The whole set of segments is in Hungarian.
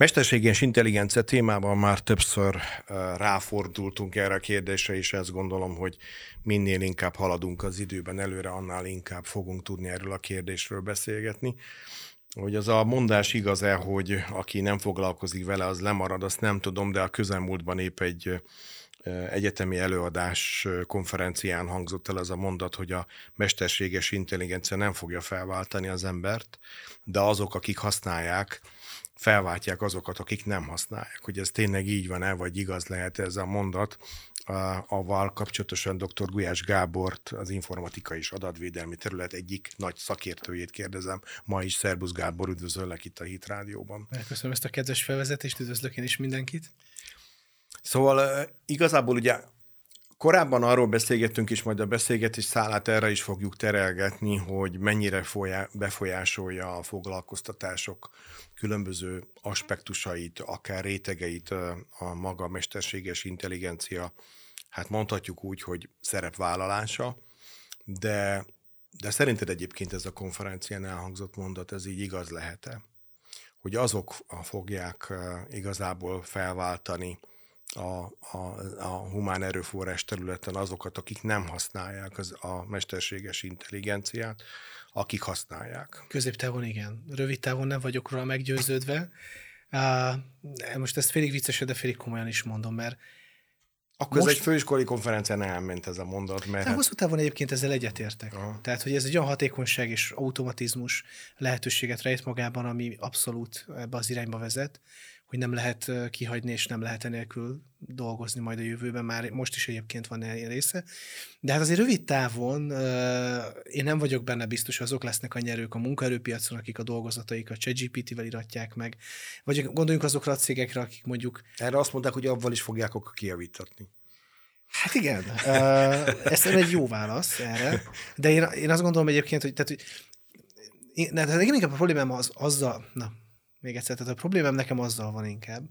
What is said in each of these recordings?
Mesterséges intelligencia témában már többször ráfordultunk erre a kérdésre, és ezt gondolom, hogy minél inkább haladunk az időben előre, annál inkább fogunk tudni erről a kérdésről beszélgetni. Hogy az a mondás igaz-e, hogy aki nem foglalkozik vele, az lemarad, azt nem tudom, de a közelmúltban épp egy egyetemi előadás konferencián hangzott el az a mondat, hogy a mesterséges intelligencia nem fogja felváltani az embert, de azok, akik használják, felváltják azokat, akik nem használják. Hogy ez tényleg így van-e, vagy igaz lehet ez a mondat, avval kapcsolatosan dr. Gulyás Gábort, az informatika és adatvédelmi terület egyik nagy szakértőjét kérdezem. Ma is Szerbusz Gábor, üdvözöllek itt a Hit Rádióban. Köszönöm ezt a kedves felvezetést, üdvözlök én is mindenkit. Szóval igazából ugye korábban arról beszélgettünk, és majd a beszélgetés szálát erre is fogjuk terelgetni, hogy mennyire befolyásolja a foglalkoztatások különböző aspektusait, akár rétegeit a maga mesterséges intelligencia, hát mondhatjuk úgy, hogy szerepvállalása, de, de szerinted egyébként ez a konferencián elhangzott mondat, ez így igaz lehet-e? Hogy azok fogják igazából felváltani a, a, a humán erőforrás területen azokat, akik nem használják az, a mesterséges intelligenciát, akik használják. Középtávon igen. Rövid távon nem vagyok róla meggyőződve. Uh, most ezt félig viccesen, de félig komolyan is mondom, mert akkor Most... ez egy főiskolai konferencián elment ez a mondat. Mert hát... hosszú távon egyébként ezzel egyetértek. Aha. Tehát, hogy ez egy olyan hatékonyság és automatizmus lehetőséget rejt magában, ami abszolút ebbe az irányba vezet, hogy nem lehet kihagyni, és nem lehet enélkül dolgozni majd a jövőben, már most is egyébként van ilyen része. De hát azért rövid távon én nem vagyok benne biztos, hogy azok lesznek a nyerők a munkaerőpiacon, akik a dolgozataikat ChatGPT-vel iratják meg, vagy gondoljunk azokra a cégekre, akik mondjuk... Erre azt mondták, hogy avval is fogják akkor kijavítatni. Hát igen, ez egy jó válasz erre, de én, én azt gondolom egyébként, hogy, tehát, hogy én, tehát inkább a problémám az azzal, na, még egyszer, tehát a problémám nekem azzal van inkább,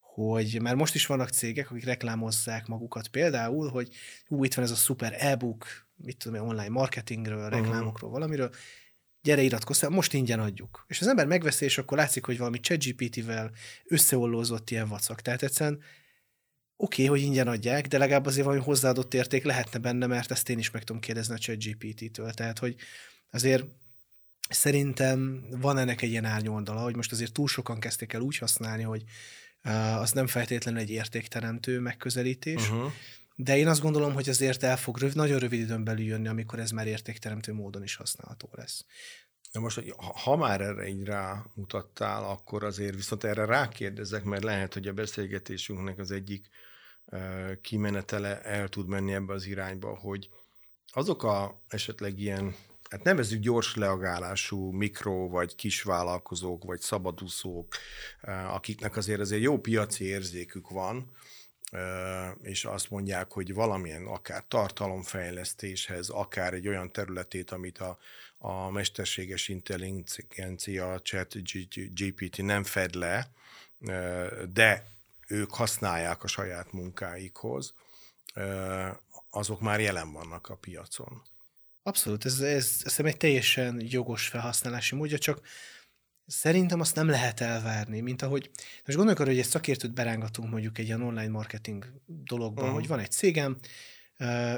hogy már most is vannak cégek, akik reklámozzák magukat például, hogy ú, itt van ez a szuper e-book, mit tudom, online marketingről, mhm. reklámokról, uh-huh. valamiről, gyere iratkozz most ingyen adjuk. És az ember megveszi, és akkor látszik, hogy valami ChatGPT-vel összeollózott ilyen vacak. Tehát egyszerűen oké, okay, hogy ingyen adják, de legalább azért valami hozzáadott érték lehetne benne, mert ezt én is meg tudom kérdezni a ChatGPT-től. Tehát, hogy azért Szerintem van ennek egy ilyen árnyoldala, hogy most azért túl sokan kezdték el úgy használni, hogy az nem feltétlenül egy értékteremtő megközelítés, uh-huh. de én azt gondolom, hogy azért el fog röv, nagyon rövid időn belül jönni, amikor ez már értékteremtő módon is használható lesz. De most, ha már erre így rámutattál, akkor azért viszont erre rákérdezek, mert lehet, hogy a beszélgetésünknek az egyik kimenetele el tud menni ebbe az irányba, hogy azok a esetleg ilyen hát nevezzük gyors leagálású mikro, vagy kisvállalkozók, vagy szabadúszók, eh, akiknek azért azért jó piaci érzékük van, eh, és azt mondják, hogy valamilyen akár tartalomfejlesztéshez, akár egy olyan területét, amit a, a mesterséges intelligencia, chat GPT nem fed le, eh, de ők használják a saját munkáikhoz, azok már jelen vannak a piacon. Abszolút, ez, ez, ez egy teljesen jogos felhasználási módja, csak szerintem azt nem lehet elvárni, mint ahogy, most gondoljuk arra, hogy egy szakértőt berángatunk mondjuk egy ilyen online marketing dologban, uh-huh. hogy van egy cégem,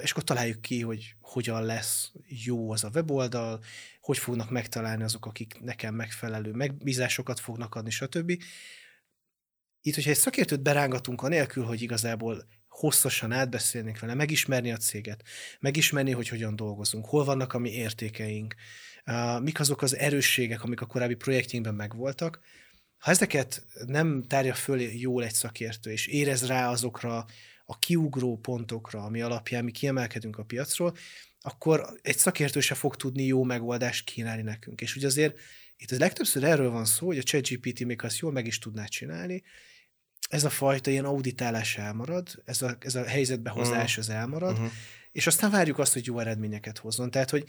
és akkor találjuk ki, hogy hogyan lesz jó az a weboldal, hogy fognak megtalálni azok, akik nekem megfelelő megbízásokat fognak adni, stb. Itt, hogyha egy szakértőt berángatunk anélkül, hogy igazából hosszasan átbeszélnék vele, megismerni a céget, megismerni, hogy hogyan dolgozunk, hol vannak a mi értékeink, mik azok az erősségek, amik a korábbi projektjeinkben megvoltak. Ha ezeket nem tárja föl jól egy szakértő, és érez rá azokra a kiugró pontokra, ami alapján mi kiemelkedünk a piacról, akkor egy szakértő se fog tudni jó megoldást kínálni nekünk. És ugye azért itt az legtöbbször erről van szó, hogy a ChatGPT még azt jól meg is tudná csinálni, ez a fajta ilyen auditálás elmarad, ez a, ez a helyzetbehozás uh-huh. az elmarad, uh-huh. és aztán várjuk azt, hogy jó eredményeket hozzon. Tehát, hogy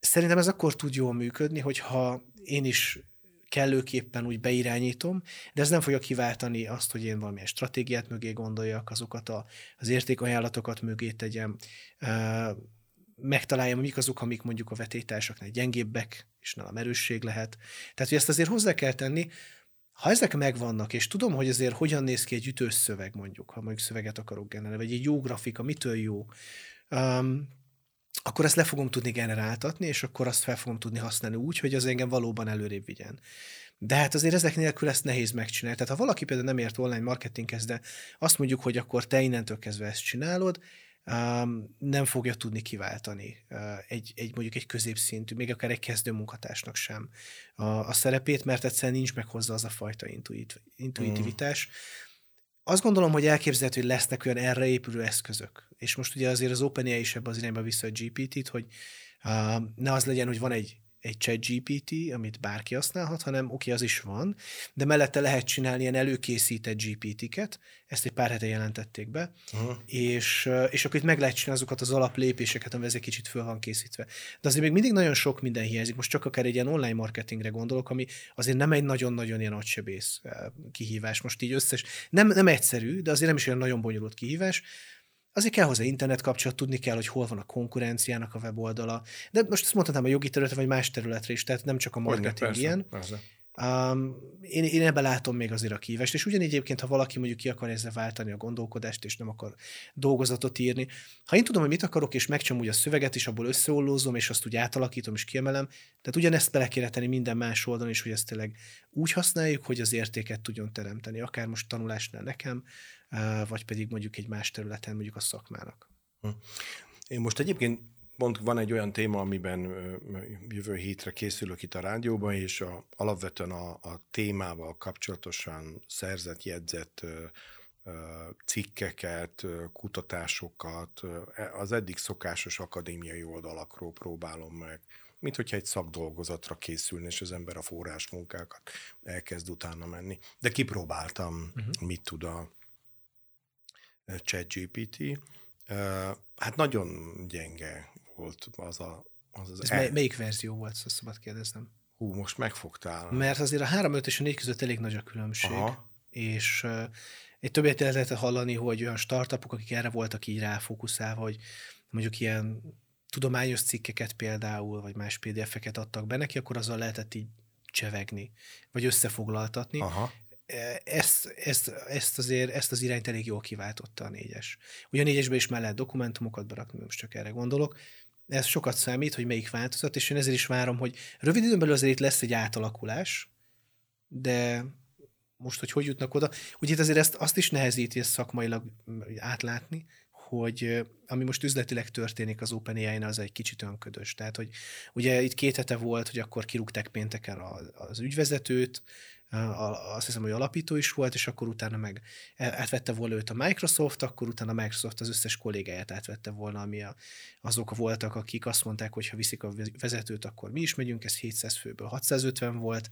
szerintem ez akkor tud jól működni, hogyha én is kellőképpen úgy beirányítom, de ez nem fogja kiváltani azt, hogy én valamilyen stratégiát mögé gondoljak, azokat a, az értékajánlatokat mögé tegyem, megtaláljam, mik azok, amik mondjuk a vetétársaknál gyengébbek, és nálam erősség lehet. Tehát, hogy ezt azért hozzá kell tenni, Ha ezek megvannak, és tudom, hogy azért hogyan néz ki egy ütős szöveg mondjuk, ha mondjuk szöveget akarok generálni, vagy egy jó grafika, mitől jó, um, akkor ezt le fogom tudni generáltatni, és akkor azt fel fogom tudni használni úgy, hogy az engem valóban előrébb vigyen. De hát azért ezek nélkül ezt nehéz megcsinálni. Tehát ha valaki például nem ért online marketinghez, de azt mondjuk, hogy akkor te innentől kezdve ezt csinálod, um, nem fogja tudni kiváltani uh, egy, egy mondjuk egy középszintű, még akár egy kezdő munkatársnak sem a, a szerepét, mert egyszerűen nincs meg hozzá az a fajta intuit, intuitivitás. Mm. Azt gondolom, hogy elképzelhető, hogy lesznek olyan erre épülő eszközök. És most ugye azért az OpenAI is ebbe az irányba vissza a GPT-t, hogy uh, ne az legyen, hogy van egy egy chat GPT, amit bárki használhat, hanem oké, okay, az is van, de mellette lehet csinálni ilyen előkészített GPT-ket, ezt egy pár hete jelentették be, uh-huh. és, és akkor itt meg lehet csinálni azokat az alaplépéseket, ami ez egy kicsit föl van készítve. De azért még mindig nagyon sok minden hiányzik. Most csak akár egy ilyen online marketingre gondolok, ami azért nem egy nagyon-nagyon ilyen agysebész kihívás. Most így összes, nem, nem egyszerű, de azért nem is olyan nagyon bonyolult kihívás, azért kell hozzá internet kapcsolat, tudni kell, hogy hol van a konkurenciának a weboldala. De most ezt mondhatnám a jogi területre, vagy más területre is, tehát nem csak a marketing persze, ilyen. Persze. Um, én, én ebben látom még azért a kívást, és ugyanígy egyébként, ha valaki mondjuk ki akar ezzel váltani a gondolkodást, és nem akar dolgozatot írni, ha én tudom, hogy mit akarok, és megcsom a szöveget, és abból összeollózom, és azt úgy átalakítom, és kiemelem, tehát ugyanezt bele kéne tenni minden más oldalon is, hogy ezt tényleg úgy használjuk, hogy az értéket tudjon teremteni, akár most tanulásnál nekem, vagy pedig mondjuk egy más területen, mondjuk a szakmának. Hm. Én most egyébként pont van egy olyan téma, amiben jövő hétre készülök itt a rádióban, és a, alapvetően a, a témával kapcsolatosan szerzett, jegyzett cikkeket, kutatásokat e, az eddig szokásos akadémiai oldalakról próbálom meg. Mint hogyha egy szakdolgozatra készülne, és az ember a forrás munkákat elkezd utána menni. De kipróbáltam, uh-huh. mit tud a ChatGPT. Hát nagyon gyenge volt az a, az, az Ez el... melyik verzió volt, azt szabad kérdeznem? Hú, most megfogtál. Mert azért a 3, 5 és a 4 között elég nagy a különbség. Aha. És uh, egy többet lehet hallani, hogy olyan startupok, akik erre voltak így ráfókuszálva, hogy mondjuk ilyen tudományos cikkeket például, vagy más PDF-eket adtak be neki, akkor azzal lehetett így csevegni, vagy összefoglaltatni. Aha. Ezt, ezt, ezt, azért, ezt az irányt elég jól kiváltotta a négyes. Ugye a négyesbe is már lehet dokumentumokat berakni, most csak erre gondolok, ez sokat számít, hogy melyik változat, és én ezért is várom, hogy rövid időn belül azért itt lesz egy átalakulás, de most, hogy hogy jutnak oda. Ugye itt azért ezt, azt is nehezíti ezt szakmailag átlátni, hogy ami most üzletileg történik az OpenAI-nál, az egy kicsit önködös. Tehát, hogy ugye itt két hete volt, hogy akkor kirúgták pénteken az ügyvezetőt, azt hiszem, hogy alapító is volt, és akkor utána meg átvette volna őt a Microsoft, akkor utána a Microsoft az összes kollégáját átvette volna, ami a, azok voltak, akik azt mondták, hogy ha viszik a vezetőt, akkor mi is megyünk, ez 700 főből 650 volt.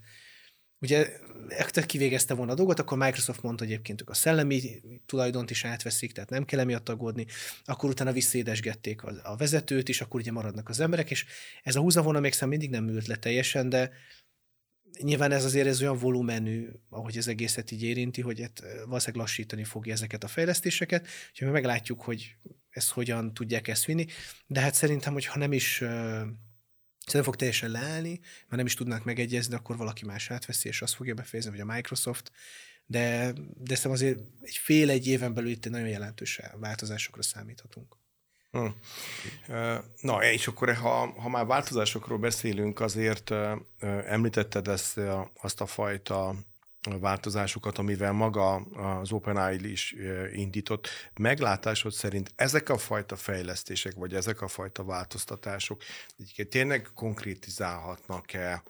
Ugye ekkor kivégezte volna a dolgot, akkor Microsoft mondta, hogy egyébként ők a szellemi tulajdont is átveszik, tehát nem kell emiatt aggódni, akkor utána visszaédesgették a, a vezetőt is, akkor ugye maradnak az emberek, és ez a húzavona még mindig nem ült le teljesen, de nyilván ez azért ez olyan volumenű, ahogy ez egészet így érinti, hogy hát valószínűleg lassítani fogja ezeket a fejlesztéseket, úgyhogy meglátjuk, hogy ezt hogyan tudják ezt vinni, de hát szerintem, hogy ha nem is nem fog teljesen leállni, mert nem is tudnak megegyezni, akkor valaki más átveszi, és azt fogja befejezni, vagy a Microsoft, de, de szerintem azért egy fél egy éven belül itt nagyon jelentős változásokra számíthatunk. Hm. Na, és akkor ha, ha már változásokról beszélünk, azért említetted ezt, azt a fajta változásokat, amivel maga az OpenAI is indított. Meglátásod szerint ezek a fajta fejlesztések, vagy ezek a fajta változtatások tényleg konkrétizálhatnak-e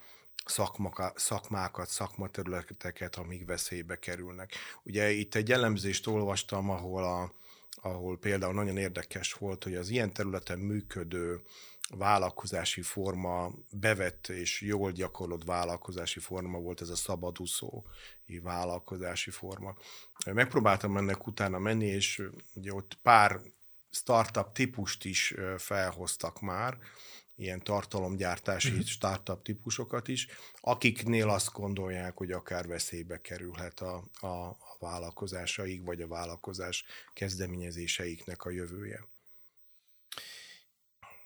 szakmaka, szakmákat, szakmaterületeket, amik veszélybe kerülnek. Ugye itt egy jellemzést olvastam, ahol a ahol például nagyon érdekes volt, hogy az ilyen területen működő vállalkozási forma, bevett és jól gyakorlott vállalkozási forma volt ez a szabadúszó vállalkozási forma. Megpróbáltam ennek utána menni, és ugye ott pár startup típust is felhoztak már, ilyen tartalomgyártási uh-huh. startup típusokat is, akiknél azt gondolják, hogy akár veszélybe kerülhet a, a, vállalkozásaik, vagy a vállalkozás kezdeményezéseiknek a jövője.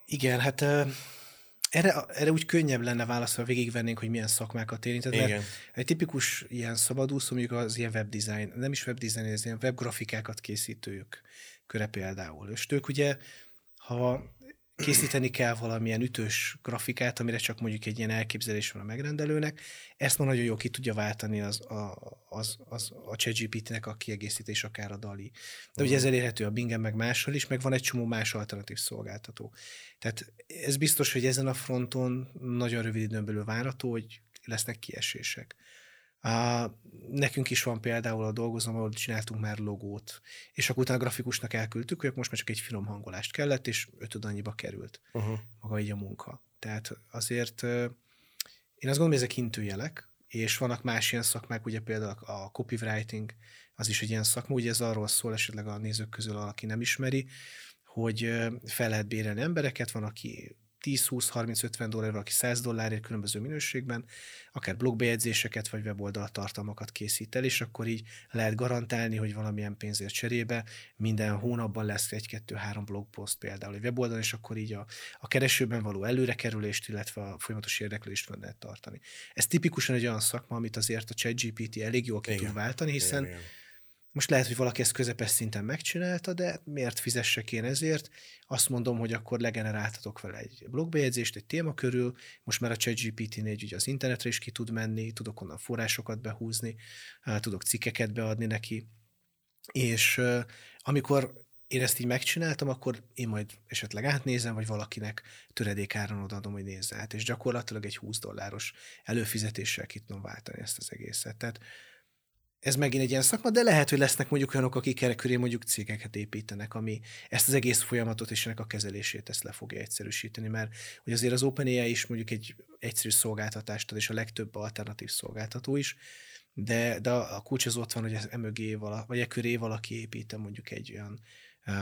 Igen, hát erre, erre úgy könnyebb lenne válaszolva, végigvennénk, hogy milyen szakmákat érintett, mert Igen. egy tipikus ilyen szabadúszó, mondjuk az ilyen webdesign, nem is webdesign, ez ilyen webgrafikákat készítők köre például. És ők ugye, ha készíteni kell valamilyen ütős grafikát, amire csak mondjuk egy ilyen elképzelés van a megrendelőnek, ezt ma nagyon jó ki tudja váltani az, a, az, az, a ChatGPT-nek a kiegészítés, akár a DALI. De uh-huh. ugye ez elérhető a Bingen, meg máshol is, meg van egy csomó más alternatív szolgáltató. Tehát ez biztos, hogy ezen a fronton nagyon rövid időn belül várható, hogy lesznek kiesések. Uh, nekünk is van például a dolgozom, ahol csináltunk már logót, és akkor utána a grafikusnak elküldtük, hogy most már csak egy finom hangolást kellett, és ötöd annyiba került uh-huh. maga így a munka. Tehát azért én azt gondolom, hogy ezek hintőjelek, és vannak más ilyen szakmák, ugye például a copywriting, az is egy ilyen szakma, ugye ez arról szól esetleg a nézők közül, aki nem ismeri, hogy fel lehet bérelni embereket, van, aki 10, 20, 30, 50 dollár, valaki 100 dollárért különböző minőségben, akár blogbejegyzéseket vagy weboldal tartalmakat készít el, és akkor így lehet garantálni, hogy valamilyen pénzért cserébe minden hónapban lesz egy-kettő-három blogpost például egy weboldal, és akkor így a, a keresőben való előrekerülést, illetve a folyamatos érdeklést meg lehet tartani. Ez tipikusan egy olyan szakma, amit azért a ChatGPT elég jól ki igen. tud váltani, hiszen igen, igen most lehet, hogy valaki ezt közepes szinten megcsinálta, de miért fizessek én ezért? Azt mondom, hogy akkor legeneráltatok vele egy blogbejegyzést egy téma körül, most már a ChatGPT-nél ugye az internetre is ki tud menni, tudok onnan forrásokat behúzni, tudok cikkeket beadni neki, és amikor én ezt így megcsináltam, akkor én majd esetleg átnézem, vagy valakinek töredékáron odaadom, hogy nézze át, és gyakorlatilag egy 20 dolláros előfizetéssel ki tudom váltani ezt az egészet. Tehát ez megint egy ilyen szakma, de lehet, hogy lesznek mondjuk olyanok, akik erre köré mondjuk cégeket építenek, ami ezt az egész folyamatot és ennek a kezelését ezt le fogja egyszerűsíteni, mert hogy azért az OpenAI is mondjuk egy egyszerű szolgáltatást ad, és a legtöbb alternatív szolgáltató is, de, de a kulcs az ott van, hogy ez emögé vala, vagy e köré valaki építem mondjuk egy olyan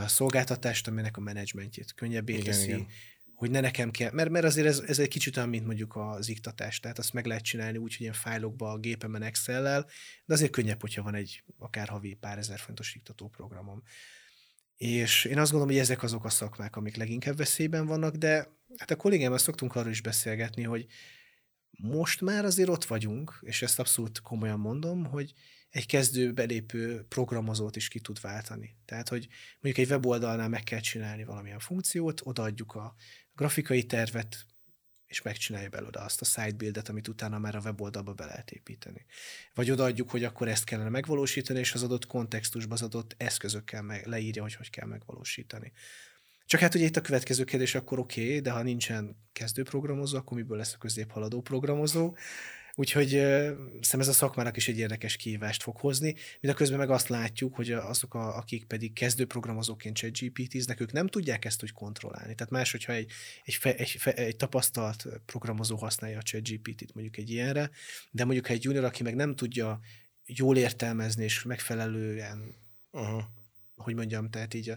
szolgáltatást, aminek a menedzsmentjét könnyebbé igen, teszi, igen hogy ne nekem kell, mert, mert azért ez, ez egy kicsit olyan, mint mondjuk az iktatás, tehát azt meg lehet csinálni úgy, hogy ilyen fájlokba a gépemen Excel-lel, de azért könnyebb, hogyha van egy akár havi pár ezer fontos iktató programom. És én azt gondolom, hogy ezek azok a szakmák, amik leginkább veszélyben vannak, de hát a kollégámmal szoktunk arról is beszélgetni, hogy most már azért ott vagyunk, és ezt abszolút komolyan mondom, hogy egy kezdő belépő programozót is ki tud váltani. Tehát, hogy mondjuk egy weboldalnál meg kell csinálni valamilyen funkciót, odaadjuk a grafikai tervet, és megcsinálja belőle azt a sidebuildet, amit utána már a weboldalba be lehet építeni. Vagy odaadjuk, hogy akkor ezt kellene megvalósítani, és az adott kontextusban az adott eszközökkel meg, leírja, hogy hogy kell megvalósítani. Csak hát ugye itt a következő kérdés, akkor oké, okay, de ha nincsen kezdőprogramozó, akkor miből lesz a középhaladó programozó? Úgyhogy szerintem ez a szakmának is egy érdekes kihívást fog hozni, mind a közben meg azt látjuk, hogy azok, a, akik pedig kezdőprogramozóként chat GPT-znek, ők nem tudják ezt úgy kontrollálni. Tehát más, hogyha egy, egy, fe, egy, fe, egy tapasztalt programozó használja a GPT-t mondjuk egy ilyenre, de mondjuk egy junior, aki meg nem tudja jól értelmezni és megfelelően uh-huh hogy mondjam, tehát így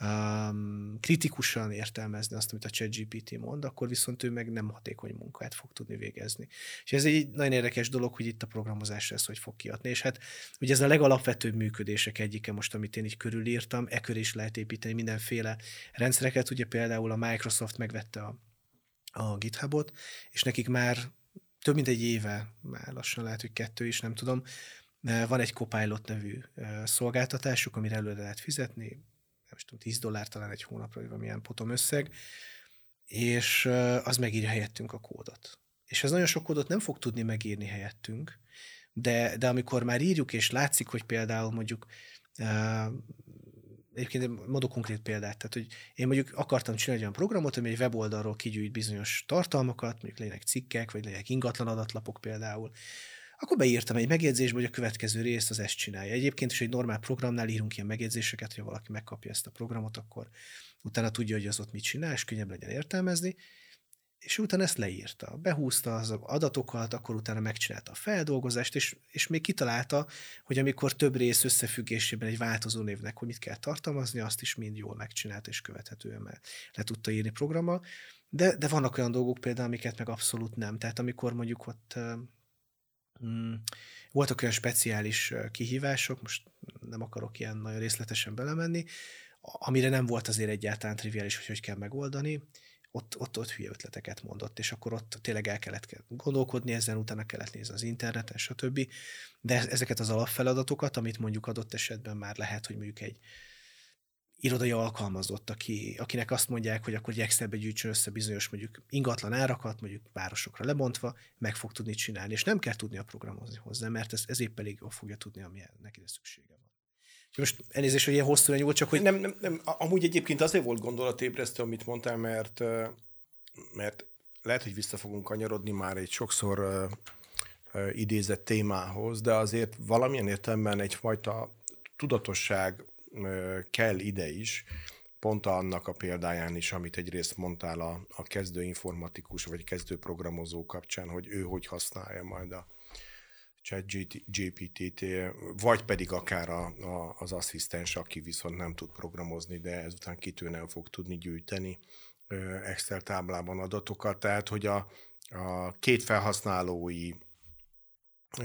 um, kritikusan értelmezni azt, amit a ChatGPT mond, akkor viszont ő meg nem hatékony munkát fog tudni végezni. És ez egy nagyon érdekes dolog, hogy itt a programozásra ez hogy fog kiadni. És hát ugye ez a legalapvetőbb működések egyike most, amit én így körülírtam, e körül is lehet építeni mindenféle rendszereket. Ugye például a Microsoft megvette a, a GitHubot, és nekik már több mint egy éve, már lassan lehet, hogy kettő is, nem tudom, van egy Copilot nevű szolgáltatásuk, amire előre lehet fizetni, nem tudom, 10 dollár talán egy hónapra, vagy valamilyen potom összeg, és az megírja helyettünk a kódot. És ez nagyon sok kódot nem fog tudni megírni helyettünk, de, de amikor már írjuk, és látszik, hogy például mondjuk egyébként mondok konkrét példát, tehát hogy én mondjuk akartam csinálni egy olyan programot, ami egy weboldalról kigyűjt bizonyos tartalmakat, mondjuk legyenek cikkek, vagy legyenek ingatlan adatlapok például, akkor beírtam egy megjegyzésbe, hogy a következő részt az ezt csinálja. Egyébként is egy normál programnál írunk ilyen megjegyzéseket, hogy valaki megkapja ezt a programot, akkor utána tudja, hogy az ott mit csinál, és könnyebb legyen értelmezni. És utána ezt leírta. Behúzta az adatokat, akkor utána megcsinálta a feldolgozást, és, és még kitalálta, hogy amikor több rész összefüggésében egy változó névnek, hogy mit kell tartalmazni, azt is mind jól megcsinálta és követhetően le tudta írni programmal. De, de vannak olyan dolgok például, amiket meg abszolút nem. Tehát amikor mondjuk ott voltak olyan speciális kihívások, most nem akarok ilyen nagyon részletesen belemenni, amire nem volt azért egyáltalán triviális, hogy hogy kell megoldani. ott, ott, ott hülye ötleteket mondott, és akkor ott tényleg el kellett gondolkodni ezen, utána kellett nézni az interneten, stb. De ezeket az alapfeladatokat, amit mondjuk adott esetben már lehet, hogy mondjuk egy irodai alkalmazott, aki, akinek azt mondják, hogy akkor egy Excelbe gyűjtsön össze bizonyos mondjuk ingatlan árakat, mondjuk városokra lebontva, meg fog tudni csinálni, és nem kell tudnia programozni hozzá, mert ez, ez épp elég jól fogja tudni, ami neki szüksége van. Most elnézést, hogy ilyen hosszú nyúlt, csak hogy... Nem, nem, nem, amúgy egyébként azért volt gondolatébresztő, amit mondtál, mert, mert lehet, hogy vissza fogunk kanyarodni már egy sokszor idézett témához, de azért valamilyen értelemben egyfajta tudatosság kell ide is, pont annak a példáján is, amit egyrészt mondtál a, a kezdő informatikus vagy kezdő programozó kapcsán, hogy ő hogy használja majd a, chat GPT-t, vagy pedig akár a, a, az asszisztens, aki viszont nem tud programozni, de ezután kitűnően fog tudni gyűjteni Excel táblában adatokat. Tehát, hogy a, a két felhasználói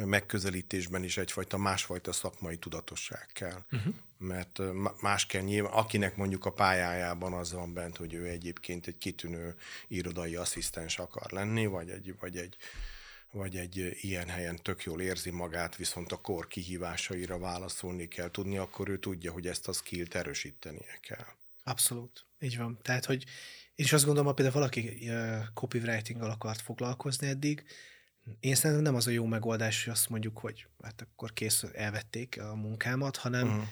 megközelítésben is egyfajta másfajta szakmai tudatosság kell. Uh-huh. Mert más kell nyilván, akinek mondjuk a pályájában az van bent, hogy ő egyébként egy kitűnő irodai asszisztens akar lenni, vagy egy, vagy egy vagy egy ilyen helyen tök jól érzi magát, viszont a kor kihívásaira válaszolni kell tudni, akkor ő tudja, hogy ezt a skillt erősítenie kell. Abszolút, így van. Tehát, hogy én is azt gondolom, hogy például valaki copywriting-gal akart foglalkozni eddig, én szerintem nem az a jó megoldás, hogy azt mondjuk, hogy hát akkor kész, elvették a munkámat, hanem uh-huh.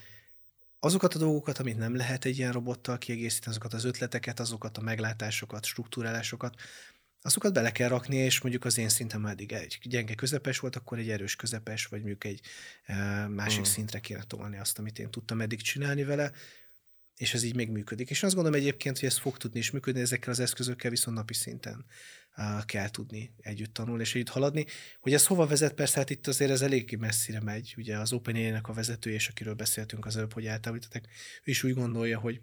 azokat a dolgokat, amit nem lehet egy ilyen robottal kiegészíteni, azokat az ötleteket, azokat a meglátásokat, struktúrálásokat, azokat bele kell rakni, és mondjuk az én szintem eddig egy gyenge közepes volt, akkor egy erős közepes, vagy mondjuk egy e, másik mm. szintre kéne tolni azt, amit én tudtam eddig csinálni vele, és ez így még működik. És azt gondolom egyébként, hogy ez fog tudni is működni, ezekkel az eszközökkel viszont napi szinten kell tudni együtt tanulni és együtt haladni. Hogy ez hova vezet, persze hát itt azért ez eléggé messzire megy. Ugye az OpenAI-nek a vezetője, és akiről beszéltünk az előbb, hogy eltávolították, ő is úgy gondolja, hogy,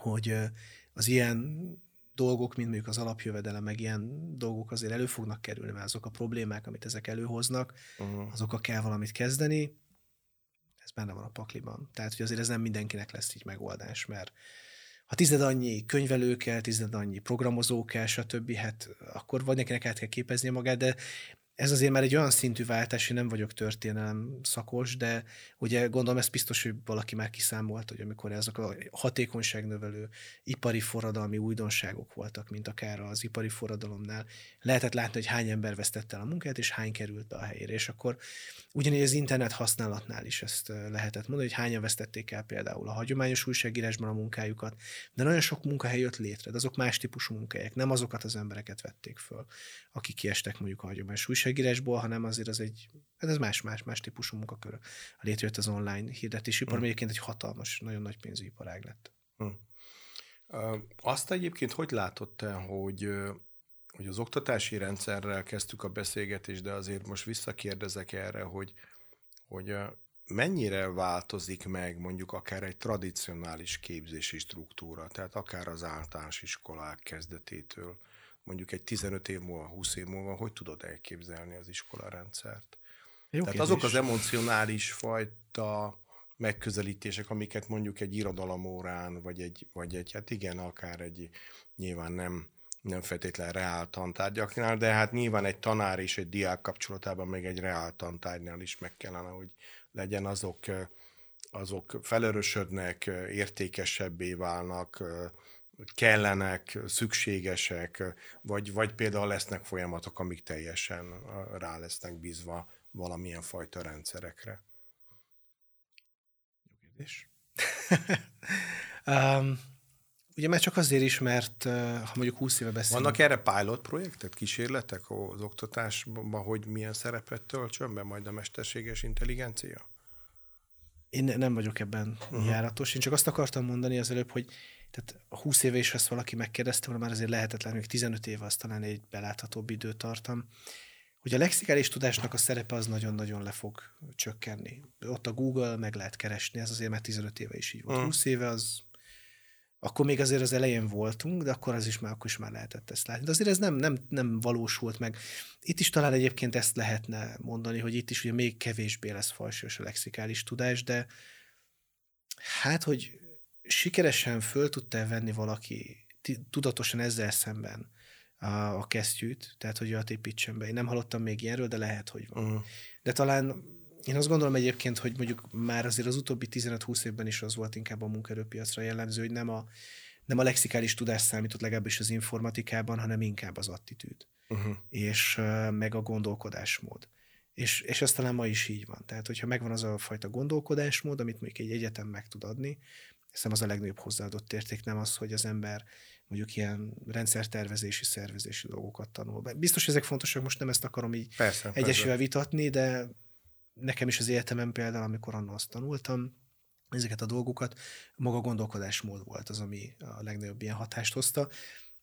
hogy az ilyen dolgok, mint mondjuk az alapjövedelem, meg ilyen dolgok azért elő fognak kerülni, mert azok a problémák, amit ezek előhoznak, uh-huh. azokkal kell valamit kezdeni. Ez benne van a pakliban. Tehát, hogy azért ez nem mindenkinek lesz így megoldás, mert ha tized annyi könyvelő kell, tized annyi programozó kell, stb., hát akkor vagy nekinek át kell képeznie magát, de ez azért már egy olyan szintű váltás, hogy nem vagyok történelem szakos, de ugye gondolom ez biztos, hogy valaki már kiszámolt, hogy amikor ezek a hatékonyságnövelő ipari forradalmi újdonságok voltak, mint akár az ipari forradalomnál, lehetett látni, hogy hány ember vesztette el a munkát, és hány került be a helyére. És akkor ugyanígy az internet használatnál is ezt lehetett mondani, hogy hányan vesztették el például a hagyományos újságírásban a munkájukat, de nagyon sok munkahely jött létre, de azok más típusú munkahelyek, nem azokat az embereket vették föl, akik kiestek mondjuk a hagyományos újságírásból, hanem azért az egy, hát ez más-más, más típusú munkakör. Létrejött az online hirdetési ipar, hmm. egyébként egy hatalmas, nagyon nagy pénzű iparág lett. Hmm. Azt egyébként hogy látott te, hogy, hogy az oktatási rendszerrel kezdtük a beszélgetést, de azért most visszakérdezek erre, hogy, hogy mennyire változik meg mondjuk akár egy tradicionális képzési struktúra, tehát akár az általános iskolák kezdetétől, mondjuk egy 15 év múlva, 20 év múlva, hogy tudod elképzelni az iskolarendszert? Jó Tehát kérdés. azok az emocionális fajta megközelítések, amiket mondjuk egy irodalomórán, vagy egy, vagy egy, hát igen, akár egy nyilván nem, nem feltétlen reál tantárgyaknál, de hát nyilván egy tanár és egy diák kapcsolatában meg egy reál tantárgynál is meg kellene, hogy legyen azok, azok felörösödnek, értékesebbé válnak, kellenek, szükségesek, vagy, vagy például lesznek folyamatok, amik teljesen rá lesznek bízva valamilyen fajta rendszerekre. Jó kérdés. um, ugye már csak azért is, mert ha mondjuk 20 éve beszélünk... Vannak erre pilot projektek, kísérletek az oktatásban, hogy milyen szerepet töltsön be majd a mesterséges intelligencia? Én nem vagyok ebben uh-huh. járatos. Én csak azt akartam mondani az előbb, hogy tehát 20 éve is ezt valaki megkérdezte, mert már azért lehetetlen, hogy 15 éve az talán egy beláthatóbb időtartam, hogy a lexikális tudásnak a szerepe az nagyon-nagyon le fog csökkenni. Ott a Google meg lehet keresni, ez azért már 15 éve is így volt. Mm. 20 éve az akkor még azért az elején voltunk, de akkor az is már, akkor is már lehetett ezt látni. De azért ez nem, nem, nem valósult meg. Itt is talán egyébként ezt lehetne mondani, hogy itt is ugye még kevésbé lesz falsős a lexikális tudás, de hát, hogy sikeresen föl tudta venni valaki tudatosan ezzel szemben a, a kesztyűt, tehát hogy olyat építsen be. Én nem hallottam még ilyenről, de lehet, hogy van. Uh-huh. De talán én azt gondolom egyébként, hogy mondjuk már azért az utóbbi 15-20 évben is az volt inkább a munkaerőpiacra jellemző, hogy nem a, nem a lexikális tudás számított legalábbis az informatikában, hanem inkább az attitűd. Uh-huh. És meg a gondolkodásmód. És, és ez talán ma is így van. Tehát, hogyha megvan az a fajta gondolkodásmód, amit mondjuk egy egyetem meg tud adni, hiszem az a legnagyobb hozzáadott érték, nem az, hogy az ember mondjuk ilyen rendszertervezési, szervezési dolgokat tanul. Biztos ezek fontosak, most nem ezt akarom így persze, egyesével persze. vitatni, de nekem is az életemem például, amikor annól azt tanultam, ezeket a dolgokat, maga gondolkodásmód volt az, ami a legnagyobb ilyen hatást hozta.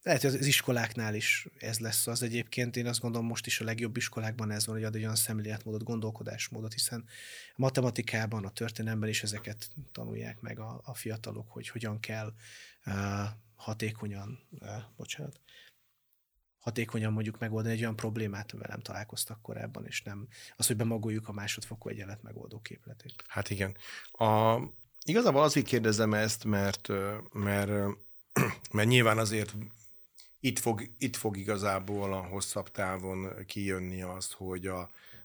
Lehet, hogy az iskoláknál is ez lesz az egyébként. Én azt gondolom, most is a legjobb iskolákban ez van, hogy ad egy olyan szemléletmódot, gondolkodásmódot, hiszen a matematikában, a történelemben is ezeket tanulják meg a, a fiatalok, hogy hogyan kell uh, hatékonyan, uh, bocsánat, hatékonyan mondjuk megoldani egy olyan problémát, amivel nem találkoztak korábban, és nem az, hogy bemagoljuk a másodfokú egyenlet megoldó képletét. Hát igen. A, igazából azért kérdezem ezt, mert, mert, mert nyilván azért itt fog, itt fog igazából a hosszabb távon kijönni az, hogy a,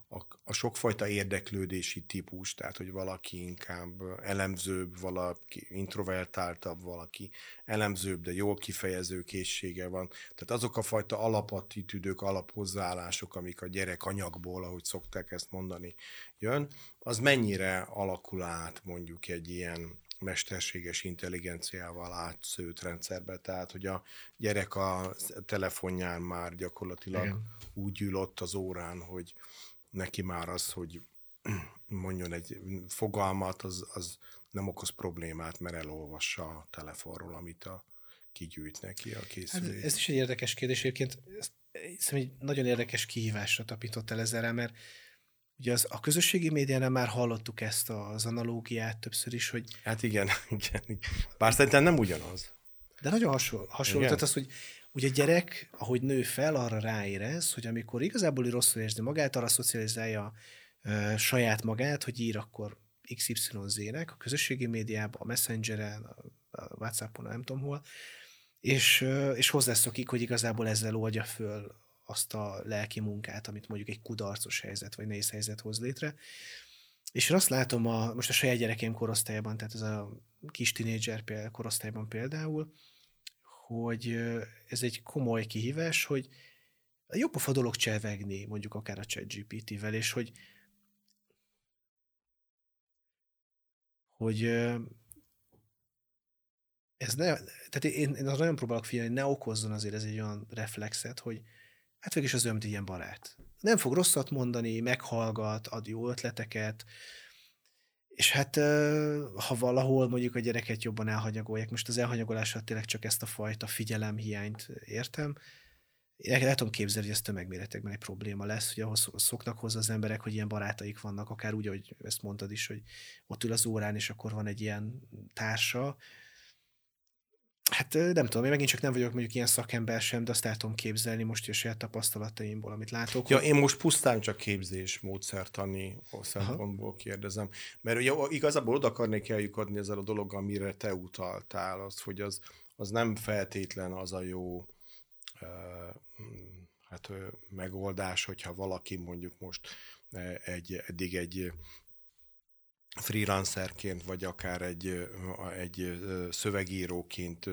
a, a sokfajta érdeklődési típus, tehát hogy valaki inkább elemzőbb, valaki introvertáltabb, valaki elemzőbb, de jól kifejező készsége van. Tehát azok a fajta alapattitűdök, alaphozzáállások, amik a gyerek anyagból, ahogy szokták ezt mondani, jön, az mennyire alakul át mondjuk egy ilyen mesterséges intelligenciával átszőtt rendszerbe, tehát hogy a gyerek a telefonján már gyakorlatilag Igen. úgy ül ott az órán, hogy neki már az, hogy mondjon egy fogalmat, az, az nem okoz problémát, mert elolvassa a telefonról, amit a, kigyűjt neki a készülék. Hát ez is egy érdekes kérdés, egyébként szerintem egy nagyon érdekes kihívásra tapított el ezzel, mert ugye az, a közösségi médiánál már hallottuk ezt az analógiát többször is, hogy... Hát igen, igen. Bár szerintem nem ugyanaz. De nagyon hasonló. hasonló tehát az, hogy Ugye a gyerek, ahogy nő fel, arra ráérez, hogy amikor igazából rosszul érzi magát, arra szocializálja ö, saját magát, hogy ír akkor XYZ-nek a közösségi médiában, a Messengeren, a, Whatsappon, nem tudom hol, és, és hozzászokik, hogy igazából ezzel oldja föl azt a lelki munkát, amit mondjuk egy kudarcos helyzet vagy nehéz helyzet hoz létre. És én azt látom a, most a saját gyerekeim korosztályában, tehát ez a kis tinédzser korosztályban például, hogy ez egy komoly kihívás, hogy jobb a dolog cselvegni, mondjuk akár a ChatGPT-vel, és hogy hogy ez ne, tehát én, én nagyon próbálok figyelni, hogy ne okozzon azért ez egy olyan reflexet, hogy hát végig az olyan, ilyen barát. Nem fog rosszat mondani, meghallgat, ad jó ötleteket, és hát ha valahol mondjuk a gyereket jobban elhanyagolják, most az elhanyagolással tényleg csak ezt a fajta figyelemhiányt értem, én el tudom képzelni, hogy ez tömegméretekben egy probléma lesz, hogy ahhoz szoknak hozzá az emberek, hogy ilyen barátaik vannak, akár úgy, hogy ezt mondtad is, hogy ott ül az órán, és akkor van egy ilyen társa, Hát nem tudom, én megint csak nem vagyok mondjuk ilyen szakember sem, de azt el tudom képzelni most a saját tapasztalataimból, amit látok. Ja, hogy... én most pusztán csak képzés módszertani szempontból kérdezem. Mert ugye igazából oda akarnék eljukadni ezzel a dologgal, amire te utaltál, az, hogy az, az nem feltétlen az a jó hát, megoldás, hogyha valaki mondjuk most egy, eddig egy freelancerként, vagy akár egy, egy szövegíróként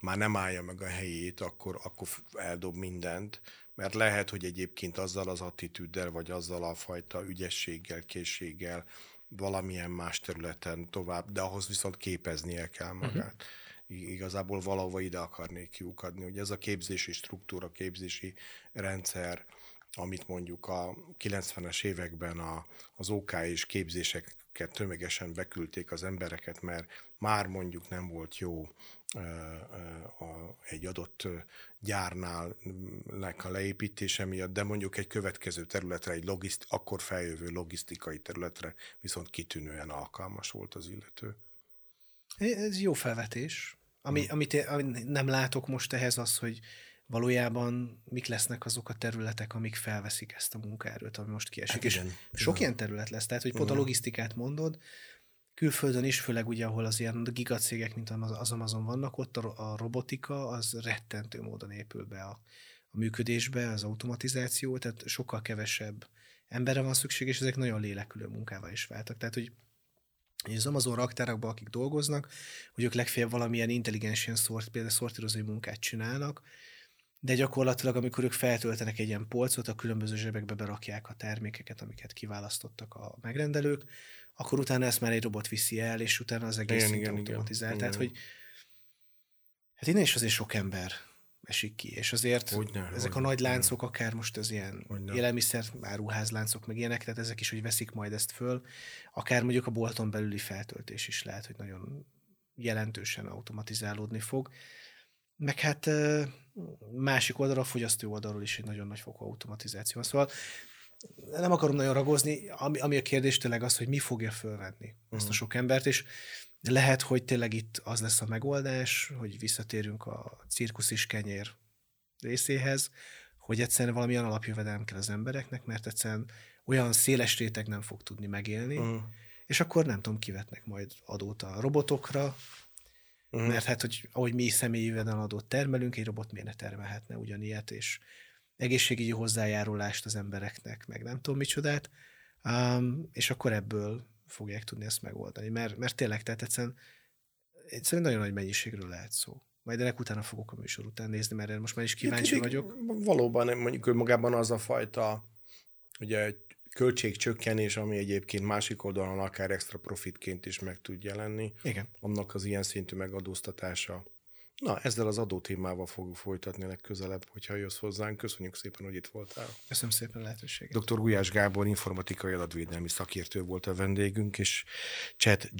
már nem állja meg a helyét, akkor, akkor eldob mindent, mert lehet, hogy egyébként azzal az attitűddel, vagy azzal a fajta ügyességgel, készséggel valamilyen más területen tovább, de ahhoz viszont képeznie kell magát. Uh-huh. Igazából valahova ide akarnék kiukadni, hogy ez a képzési struktúra, képzési rendszer, amit mondjuk a 90-es években a, az OK és képzések tömegesen beküldték az embereket, mert már mondjuk nem volt jó egy adott gyárnál a leépítése miatt, de mondjuk egy következő területre, egy logiszt, akkor feljövő logisztikai területre viszont kitűnően alkalmas volt az illető. Ez jó felvetés. Ami, hmm. amit, amit nem látok most ehhez az, hogy valójában mik lesznek azok a területek, amik felveszik ezt a munkaerőt, ami most kiesik. Hát és igen, sok igen. ilyen terület lesz, tehát hogy pont a logisztikát mondod, külföldön is, főleg ugye, ahol az ilyen gigacégek, mint az Amazon vannak, ott a, a robotika az rettentő módon épül be a, a működésbe, az automatizáció, tehát sokkal kevesebb emberre van szükség, és ezek nagyon lélekülő munkával is váltak. Tehát, hogy az Amazon raktárakban, akik dolgoznak, hogy ők legfeljebb valamilyen intelligens ilyen szort, például szortírozói munkát csinálnak, de gyakorlatilag, amikor ők feltöltenek egy ilyen polcot, a különböző zsebekbe berakják a termékeket, amiket kiválasztottak a megrendelők, akkor utána ezt már egy robot viszi el, és utána az egész igen, igen, automatizál. Igen, Tehát, hogy hát innen is azért sok ember esik ki, és azért hogyne, ezek hogyne, a nagy láncok, akár most az ilyen hogyne. élelmiszer, áruházláncok, meg ilyenek, tehát ezek is, hogy veszik majd ezt föl, akár mondjuk a bolton belüli feltöltés is lehet, hogy nagyon jelentősen automatizálódni fog. Meg hát másik oldalra, a fogyasztó oldalról is egy nagyon nagy fokú automatizáció. Szóval nem akarom nagyon ragozni, ami, ami a kérdés tényleg az, hogy mi fogja fölvenni uh-huh. ezt a mhm. sok embert, és lehet, hogy tényleg itt az lesz a megoldás, hogy visszatérünk a cirkusz is kenyér részéhez, hogy egyszerűen valamilyen alapjövedelem kell az embereknek, mert egyszerűen olyan széles réteg nem fog tudni megélni, uh-huh. és akkor nem tudom, kivetnek majd adót a robotokra, uh-huh. mert hát, hogy ahogy mi személyi jövedelmadót termelünk, egy robot miért ne termelhetne ugyanilyet, és egészségügyi hozzájárulást az embereknek, meg nem tudom micsodát, um, és akkor ebből fogják tudni ezt megoldani, mert, mert tényleg, tehát egyszerűen, egyszerűen nagyon nagy mennyiségről lehet szó. Majd ennek utána fogok a műsor után nézni, mert most már is kíváncsi vagyok. Valóban mondjuk magában az a fajta ugye költségcsökkenés, ami egyébként másik oldalon akár extra profitként is meg tud jelenni. Igen. Annak az ilyen szintű megadóztatása Na, ezzel az adó témával fogjuk folytatni legközelebb, hogyha jössz hozzánk. Köszönjük szépen, hogy itt voltál. Köszönöm szépen a lehetőséget. Dr. Gulyás Gábor, informatikai adatvédelmi szakértő volt a vendégünk, és chat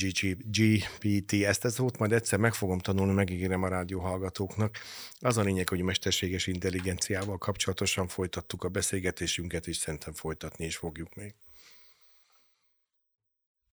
GPT, ezt ez volt, majd egyszer meg fogom tanulni, megígérem a rádió hallgatóknak. Az a lényeg, hogy mesterséges intelligenciával kapcsolatosan folytattuk a beszélgetésünket, és szerintem folytatni is fogjuk még.